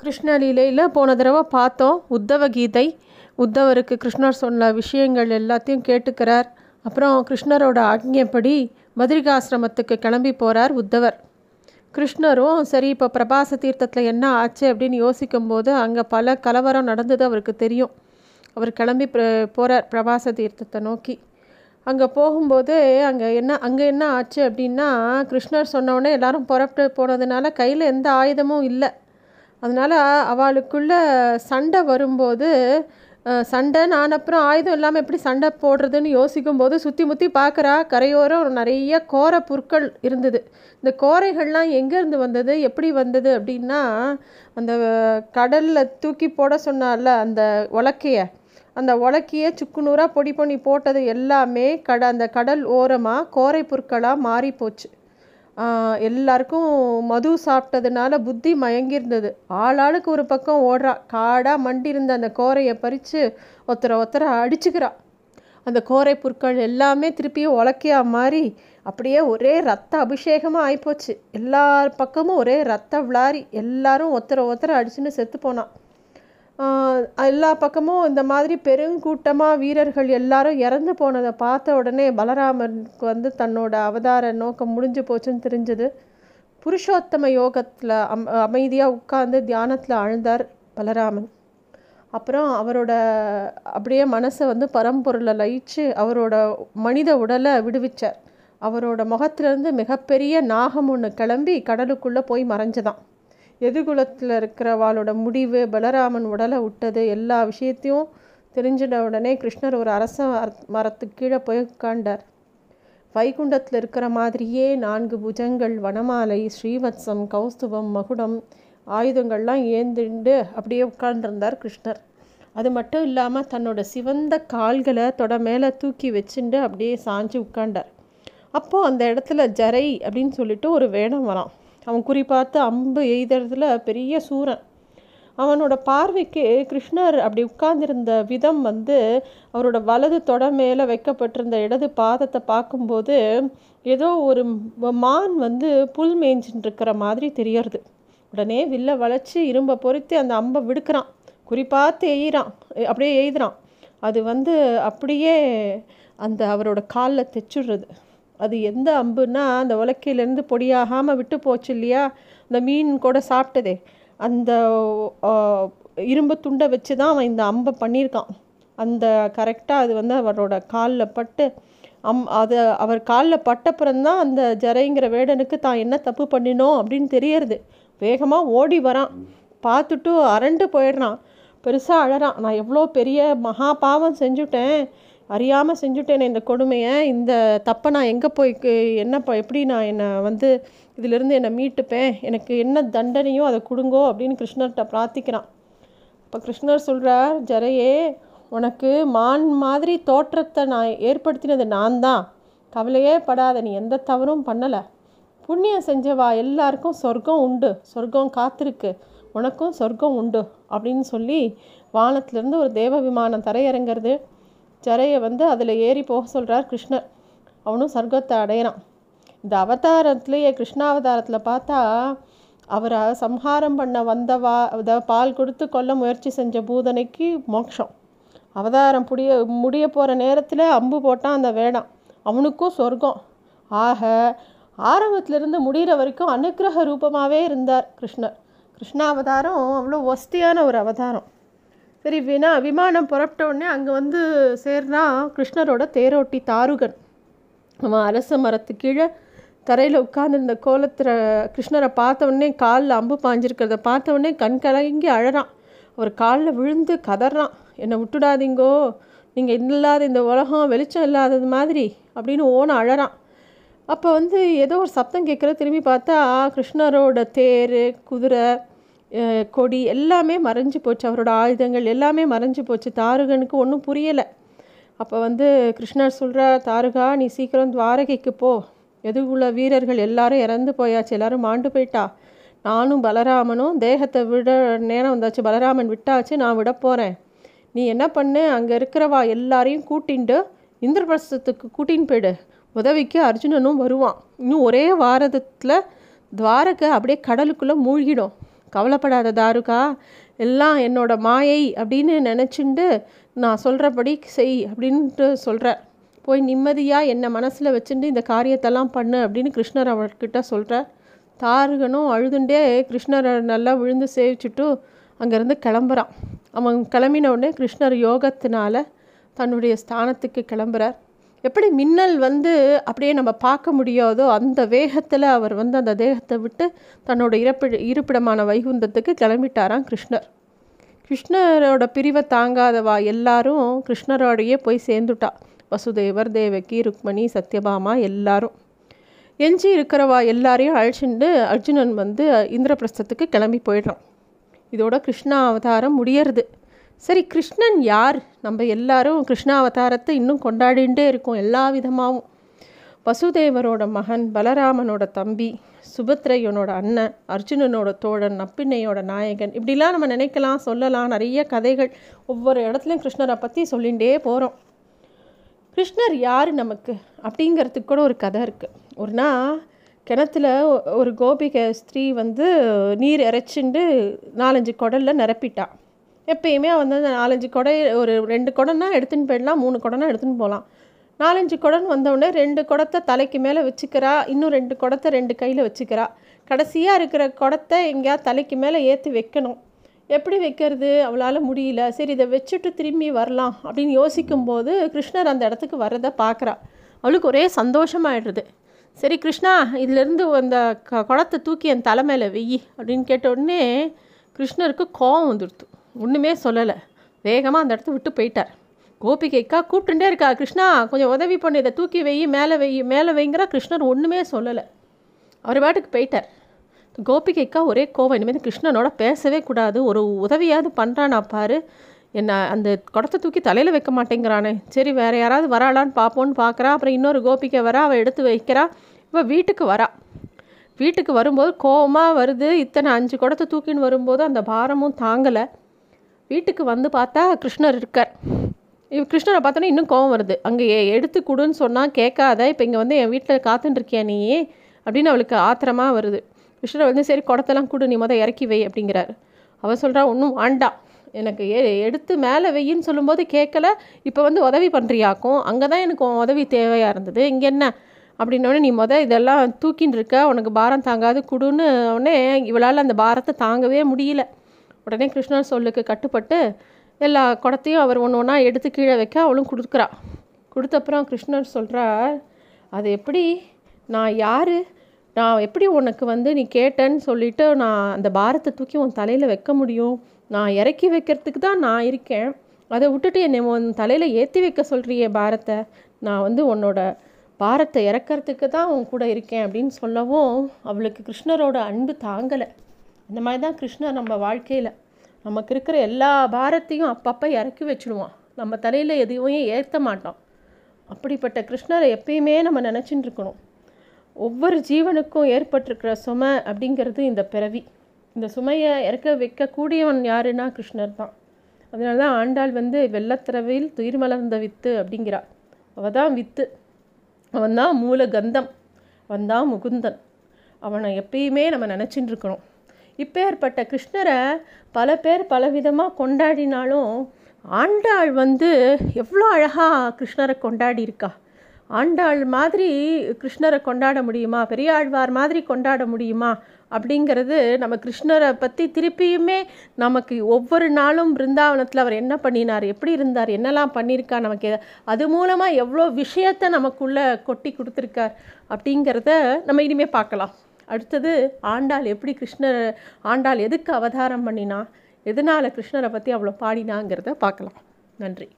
கிருஷ்ணலீலையில் போன தடவை பார்த்தோம். உத்தவ கீதை. உத்தவருக்கு கிருஷ்ணர் சொன்ன விஷயங்கள் எல்லாத்தையும் கேட்டுக்கிறார். அப்புறம் கிருஷ்ணரோட ஆக்ஞைப்படி பத்ரிகாசிரமத்துக்கு கிளம்பி போகிறார் உத்தவர். கிருஷ்ணரும் சரி இப்போ பிரபாச தீர்த்தத்தில் என்ன ஆச்சு? அப்படின்னு யோசிக்கும்போது அங்கே பல கலவரம் நடந்தது அவருக்கு தெரியும். அவர் கிளம்பி போகிறார் பிரபாச தீர்த்தத்தை நோக்கி. அங்கே போகும்போது அங்கே என்ன அங்கே என்ன ஆச்சு அப்படின்னா கிருஷ்ணர் சொன்னோடனே எல்லாரும் புறப்பட்டு போனதுனால கையில் எந்த ஆயுதமும் இல்லை. அதனால் அவளுக்குள்ள சண்டை வரும்போது சண்டைன்னு ஆனப்புறம் ஆயுதம் இல்லாமல் எப்படி சண்டை போடுறதுன்னு யோசிக்கும் போது சுற்றி முற்றி பார்க்குறா கரையோரம் நிறைய கோர புற்கள் இருந்தது. இந்த கோரைகள்லாம் எங்கேருந்து வந்தது எப்படி வந்தது அப்படின்னா அந்த கடலில் தூக்கி போட சொன்னால அந்த உலக்கைய. அந்த உலக்கையை சுக்குநூறாக பொடி பண்ணி போட்டது எல்லாமே கட அந்த கடல் ஓரமாக கோரை புற்களாக மாறி போச்சு எல்லாருக்கும் மது சாப்பிட்டதுனால புத்தி மயங்கியிருந்தது. ஆளாளுக்கு ஒரு பக்கம் ஓடுறா. காடாக மண்டியிருந்த அந்த கோரையை பறித்து ஒருத்தரை ஒருத்தரை அடிச்சுக்கிறா. அந்த கோரை புற்கள் எல்லாமே திருப்பியும் உலக்கையாக மாறி அப்படியே ஒரே ரத்த அபிஷேகமாக ஆகிப்போச்சு எல்லார் பக்கமும் ஒரே ரத்த விளாரி. எல்லாரும் ஒருத்தரை ஒருத்தரை அடிச்சுன்னு செத்து போனான். எல்லா பக்கமும் இந்த மாதிரி பெருங்கூட்டமாக வீரர்கள் எல்லாரும் இறந்து போனதை பார்த்த உடனே பலராமனுக்கு வந்து தன்னோட அவதார நோக்கம் முடிஞ்சு போச்சுன்னு தெரிஞ்சது. புருஷோத்தம யோகத்தில் அம் அமைதியாக உட்கார்ந்து தியானத்தில் ஆழ்ந்தார் பலராமன். அப்புறம் அவரோட அப்படியே மனசை வந்து பரம்பொருளை லயிச்சு அவரோட மனித உடலை விடுவிச்சார். அவரோட முகத்திலேருந்து மிகப்பெரிய நாகம் ஒன்று கிளம்பி கடலுக்குள்ளே போய் மறைஞ்சதான் எதிர்குலத்தில் இருக்கிறவாளோட முடிவு பலராமன் உடலை விட்டது எல்லா விஷயத்தையும் தெரிஞ்சிட உடனே கிருஷ்ணர் ஒரு அரச மரத்துக்கு கீழே போய் உட்காண்டார் வைகுண்டத்தில் இருக்கிற மாதிரியே நான்கு புஜங்கள் வனமாலை ஸ்ரீவத்சம் கௌஸ்துபம் மகுடம் ஆயுதங்கள்லாம் ஏந்திண்டு அப்படியே உட்கார்ந்துருந்தார் கிருஷ்ணர். அது மட்டும் இல்லாமல் தன்னோட சிவந்த கால்களை தொட மேலே தூக்கி வச்சுட்டு அப்படியே சாஞ்சு உட்காண்டார் அப்போது அந்த இடத்துல ஜரை அப்படின்னு சொல்லிட்டு ஒரு வேடம் வரான் அவன் குறிப்பார்த்து அம்பு எய்தறதுல பெரிய சூரன். அவனோட பார்வைக்கு கிருஷ்ணர் அப்படி உட்கார்ந்திருந்த விதம் வந்து அவரோட வலது தொட மேலே வைக்கப்பட்டிருந்த இடது பாதத்தை பார்க்கும்போது ஏதோ ஒரு மான் வந்து புல் மேய்ஞ்சின்னு இருக்கிற மாதிரி தெரியறது. உடனே வில்ல வளைச்சி இரும்பை பொறுத்து அந்த அம்பை விடுக்கிறான். குறிப்பாத்து எய்கிறான் அப்படியே எய்துறான். அது வந்து அப்படியே அந்த அவரோட காலில் தைச்சுடுறது. அது எந்த அம்புன்னா அந்த உலக்கையிலேருந்து பொடியாகாமல் விட்டு போச்சு இல்லையா? அந்த மீன் கூட சாப்பிட்டதே. அந்த இரும்பு துண்டை வச்சு தான் அவன் இந்த அம்பை பண்ணியிருக்கான். அந்த கரெக்டாக அது வந்து அவரோட காலில் பட்டு அம் அதை அவர் காலில் பட்டப்புறம்தான் அந்த ஜரைங்கிற வேடனுக்கு தான் என்ன தப்பு பண்ணினோம் அப்படின்னு தெரியறது. வேகமாக ஓடி வரான். பார்த்துட்டு அரண்டு போயிடுறான். பெருசாக அழறான். நான் எவ்வளோ பெரிய மகா பாவம் செஞ்சுட்டேன். அறியாமல் செஞ்சுட்டேனே இந்த கொடுமையை இந்த தப்பை நான் எங்கே போய் என்ன எப்படி நான் என்னை வந்து இதிலிருந்து என்னை மீட்டுப்பேன்? எனக்கு என்ன தண்டனையோ அதை கொடுங்கோ அப்படின்னு கிருஷ்ணர்கிட்ட பிரார்த்திக்கிறான். இப்போ கிருஷ்ணர் சொல்கிறார் ஜரையே உனக்கு மான் மாதிரி தோற்றத்தை நான் ஏற்படுத்தினது நான் தான். கவலையே படாத நீ எந்த தவறும் பண்ணலை. புண்ணியம் செஞ்சவா? எல்லாருக்கும் சொர்க்கம் உண்டு. சொர்க்கம் காத்திருக்கு. உனக்கும் சொர்க்கம் உண்டு. அப்படின்னு சொல்லி வானத்திலேருந்து ஒரு தேவ விமானம் தரையிறங்கிறது. ஜரையை வந்து அதில் ஏறி போக சொல்கிறார் கிருஷ்ணர். அவனும் சர்க்கத்தை அடையிறான். இந்த அவதாரத்துலேயே கிருஷ்ணாவதாரத்தில் பார்த்தா அவரை சம்ஹாரம் பண்ண வந்தவா பால் கொடுத்து கொல்ல முயற்சி செஞ்ச பூதனைக்கு மோட்சம். அவதாரம் புடிய முடிய போகிற நேரத்தில் அம்பு போட்டான் அந்த வேடம். அவனுக்கும் சொர்க்கம். ஆக ஆரம்பத்திலிருந்து முடிகிற வரைக்கும் அனுக்கிரக ரூபமாகவே இருந்தார் கிருஷ்ணர். கிருஷ்ணாவதாரம் அவ்வளோ ஒஸ்தியான ஒரு அவதாரம். சரி வினா விமானம் புறப்பட்ட உடனே அங்கே வந்து சேர்னா கிருஷ்ணரோட தேரோட்டி தாருகன். அவன் அரச மரத்து கீழே தரையில் உட்காந்துருந்த கோலத்தில் கிருஷ்ணரை பார்த்தவொடனே காலில் அம்பு பாஞ்சிருக்கிறத பார்த்தவொடனே கண் கலங்கி அழறான். அவர் காலில் விழுந்து கதறான். என்னை விட்டுடாதீங்கோ. நீங்கள் இல்லாத இந்த உலகம் வெளிச்சம் இல்லாதது மாதிரி அப்படின்னு ஓன அழறான். அப்போ வந்து ஏதோ ஒரு சத்தம் கேட்குற திரும்பி பார்த்தா கிருஷ்ணரோட தேர் குதிரை கொடி எல்லாமே மறைஞ்சு போச்சு. அவரோட ஆயுதங்கள் எல்லாமே மறைஞ்சு போச்சு. தாருகனுக்கு ஒன்றும் புரியலை. அப்போ வந்து கிருஷ்ணர் சொல்கிறார் தாருகா நீ சீக்கிரம் துவாரகைக்கு போ. எதுகுள்ள வீரர்கள் எல்லாரும் இறந்து போயாச்சு. எல்லாரும் மாண்டு போயிட்டா. நானும் பலராமனும் தேகத்தை விட நேரம் வந்தாச்சு. பலராமன் விட்டாச்சு. நான் விட போகிறேன் நீ என்ன பண்ணு? அங்கே இருக்கிறவா எல்லாரையும் கூட்டின்ட்டு இந்திரபிரசத்துக்கு கூட்டின்னு போயிடு. உதவிக்கு அர்ஜுனனும் வருவான். இன்னும் ஒரே வாரத்தில் துவாரகை அப்படியே கடலுக்குள்ளே மூழ்கிடும். கவலைப்படாத தாருகா எல்லாம் என்னோட மாயை அப்படின்னு நினச்சிண்டு நான் சொல்கிறபடி செய் அப்படின்ட்டு சொல்கிறார் போய் நிம்மதியாக என்னை மனசில் வச்சுட்டு இந்த காரியத்தெல்லாம் பண்ணு அப்படின்னு கிருஷ்ணர் அவர்கிட்ட சொல்கிறார் தாருகனும் அழுதுண்டே கிருஷ்ணரை நல்லா விழுந்து சேவிச்சுட்டு அங்கேருந்து கிளம்புறான். அவன் கிளம்பின உடனே கிருஷ்ணர் யோகத்தினால தன்னுடைய ஸ்தானத்துக்கு கிளம்புறார். எப்படி மின்னல் வந்து அப்படியே நம்ம பார்க்க முடியாதோ அந்த வேகத்தில் அவர் வந்து அந்த தேகத்தை விட்டு தன்னோட இறப்பிட இருப்பிடமான வைகுந்தத்துக்கு கிளம்பிட்டாராம் கிருஷ்ணர். கிருஷ்ணரோட பிரிவை தாங்காதவா எல்லாரும் கிருஷ்ணரோடையே போய் சேர்ந்துட்டா. வசுதேவர் தேவகி ருக்மணி சத்யபாமா எல்லாரும். எஞ்சி இருக்கிறவா எல்லாரையும் அழைச்சிட்டு அர்ஜுனன் வந்து இந்திரபிரஸ்தத்துக்கு கிளம்பி போயிடுறான். இதோட கிருஷ்ணா அவதாரம் முடியறது. சரி கிருஷ்ணன் யார்? நம்ம எல்லாரும் கிருஷ்ணா அவதாரத்தை இன்னும் கொண்டாடிகிட்டே இருக்கோம் எல்லா விதமாகவும் வசுதேவரோட மகன் பலராமனோட தம்பி சுபத்ரையனோட அண்ணன் அர்ஜுனனோட தோழன் நப்பிண்ணையோட நாயகன் இப்படிலாம் நம்ம நினைக்கலாம் சொல்லலாம் நிறைய கதைகள் ஒவ்வொரு இடத்துலையும் கிருஷ்ணரை பற்றி சொல்லிகிட்டே போகிறோம் கிருஷ்ணர் யார் நமக்கு? அப்படிங்கிறதுக்கு கூட ஒரு கதை இருக்குது ஒரு நாள் கிணத்துல ஒரு கோபிகை ஸ்திரீ வந்து நீர் இறைச்சிண்டு நாலஞ்சு குடலில் நிரப்பிட்டான் எப்பயுமே வந்து அந்த நாலஞ்சு குடை ஒரு ரெண்டு குடம்னா எடுத்துன்னு போயிடலாம் மூணு குடம்னா எடுத்துன்னு போகலாம். நாலஞ்சு குடம் வந்தவுடனே ரெண்டு குடத்தை தலைக்கு மேலே வச்சுக்கிறா இன்னும் ரெண்டு குடத்தை ரெண்டு கையில் வச்சுக்கிறா. கடைசியாக இருக்கிற குடத்தை எங்கேயாவது தலைக்கு மேலே ஏற்றி வைக்கணும். எப்படி வைக்கிறது? அவளால் முடியல. சரி இதை வச்சுட்டு திரும்பி வரலாம் அப்படின்னு யோசிக்கும்போது கிருஷ்ணர் அந்த இடத்துக்கு வர்றதை பார்க்குறா. அவளுக்கு ஒரே சந்தோஷமாயிடுறது. சரி கிருஷ்ணா இதிலேருந்து அந்த க குடத்தை தூக்கி என் தலை மேலே வெய்யி அப்படின்னு கேட்ட உடனே கிருஷ்ணருக்கு கோவம் வந்துடுத்து ஒன்றுமே சொல்லலை. வேகமாக அந்த இடத்த விட்டு போயிட்டார். கோபிகைக்கா கூப்பிட்டுட்டே இருக்கா கிருஷ்ணா கொஞ்சம் உதவி பண்ணு. இதை தூக்கி வெயி மேலே வெயி மேலே வைங்கிற கிருஷ்ணர் ஒன்றுமே சொல்லலை. அவர் பாட்டுக்கு போயிட்டார். கோபிகைக்கா ஒரே கோவம் இனிமேல் கிருஷ்ணனோட பேசவே கூடாது. ஒரு உதவியாவது பண்ணுறானா பாரு. என்ன அந்த குடத்தை தூக்கி தலையில் வைக்க மாட்டேங்கிறானே. சரி வேறு யாராவது வராளான்னு பார்ப்போன்னு பார்க்குறா அப்புறம் இன்னொரு கோபிக்கை வரா அவள் எடுத்து வைக்கிறா. இவள் வீட்டுக்கு வரா. வீட்டுக்கு வரும்போது கோவமாக வருது. இத்தனை அஞ்சு குடத்தை தூக்கின்னு வரும்போது அந்த பாரமும் தாங்கலை. வீட்டுக்கு வந்து பார்த்தா கிருஷ்ணர் இருக்கார். இவ கிருஷ்ணரை பார்த்தோன்னே இன்னும் கோவம் வருது. அங்கே எடுத்து கொடுன்னு சொன்னால் கேட்காத இப்போ இங்கே வந்து என் வீட்டில் காத்துட்டுருக்கியா நீ? அப்படின்னு அவளுக்கு ஆத்திரமாக வருது. கிருஷ்ணரை வந்து சரி குடத்தெல்லாம் கொடு நீ மொதல் இறக்கி வை அப்படிங்கிறார். அவள் சொல்கிறா ஒன்றும் வேண்டாம். எனக்கு எ எடுத்து மேலே வெயின்னு சொல்லும்போது கேட்கல. இப்போ வந்து உதவி பண்ணுறியாக்கும் அங்கே தான் எனக்கு உதவி தேவையாக இருந்தது. இங்கே என்ன? அப்படின்னோடனே நீ மொதல் இதெல்லாம் தூக்கின்னு இருக்க. உனக்கு பாரம் தாங்காது. கொடுன்னு உடனே இவளால் அந்த பாரத்தை தாங்கவே முடியல. உடனே கிருஷ்ணர் சொல்லுக்கு கட்டுப்பட்டு எல்லா குடத்தையும் அவர் ஒன்று ஒன்றா எடுத்து கீழே வைக்க அவளும் கொடுக்குறா. கொடுத்தப்புறம் கிருஷ்ணர் சொல்கிறார் அது எப்படி? நான் யார்? நான் எப்படி உனக்கு வந்து நீ கேட்டேன்னு சொல்லிவிட்டு நான் அந்த பாரத்தை தூக்கி உன் தலையில் வைக்க முடியும்? நான் இறக்கி வைக்கிறதுக்கு தான் நான் இருக்கேன். அதை விட்டுட்டு என்னை உன் தலையில் ஏற்றி வைக்க சொல்கிறியே பாரத்தை. நான் வந்து உன்னோட பாரத்தை இறக்கிறதுக்கு தான் உன் கூட இருக்கேன் அப்படின்னு சொல்லவும் அவளுக்கு கிருஷ்ணரோட அன்பு தாங்கலை. இந்த மாதிரி தான் கிருஷ்ணர் நம்ம வாழ்க்கையில் நமக்கு இருக்கிற எல்லா பாரத்தையும் அப்பப்போ இறக்கி வச்சுடுவான். நம்ம தலையில் எதுவும் ஏற்ற மாட்டோம் அப்படிப்பட்ட கிருஷ்ணரை எப்பயுமே நம்ம நினச்சிட்டு இருக்கணும். ஒவ்வொரு ஜீவனுக்கும் ஏற்பட்டிருக்கிற சுமை அப்படிங்கிறது இந்த பிறவி. இந்த சுமையை இறக்க வைக்கக்கூடியவன் யாருன்னா கிருஷ்ணர் தான். அதனால தான் ஆண்டாள் வந்து வெள்ளத்திரவில் துயிர் மலர்ந்த வித்து அப்படிங்கிறாள். அவள் தான் வித்து. அவன் தான் மூல கந்தம் அவன் தான் முகுந்தன். அவனை எப்பயுமே நம்ம நினச்சிட்டு இருக்கணும். இப்பேற்பட்ட கிருஷ்ணரை பல பேர் பலவிதமாக கொண்டாடினாலும் ஆண்டாள் வந்து எவ்வளோ அழகாக கிருஷ்ணரை கொண்டாடி இருக்கா ஆண்டாள் மாதிரி கிருஷ்ணரை கொண்டாட முடியுமா? பெரியாழ்வார் மாதிரி கொண்டாட முடியுமா? அப்படிங்கிறது நம்ம கிருஷ்ணரை பற்றி திருப்பியுமே நமக்கு ஒவ்வொரு நாளும் பிருந்தாவனத்தில் அவர் என்ன பண்ணினார்? எப்படி இருந்தார்? என்னெல்லாம் பண்ணியிருக்கா? நமக்கு அது மூலமாக எவ்வளோ விஷயத்தை நமக்குள்ளே கொட்டி கொடுத்துருக்கார் அப்படிங்கிறத நம்ம இனிமேல் பார்க்கலாம். அடுத்தது ஆண்டாள் எப்படி கிருஷ்ணர் ஆண்டாள் எதுக்கு அவதாரம் பண்ணினா எதனால் கிருஷ்ணரை பற்றி அவ்வளோ பாடினாங்கிறத பார்க்கலாம். நன்றி.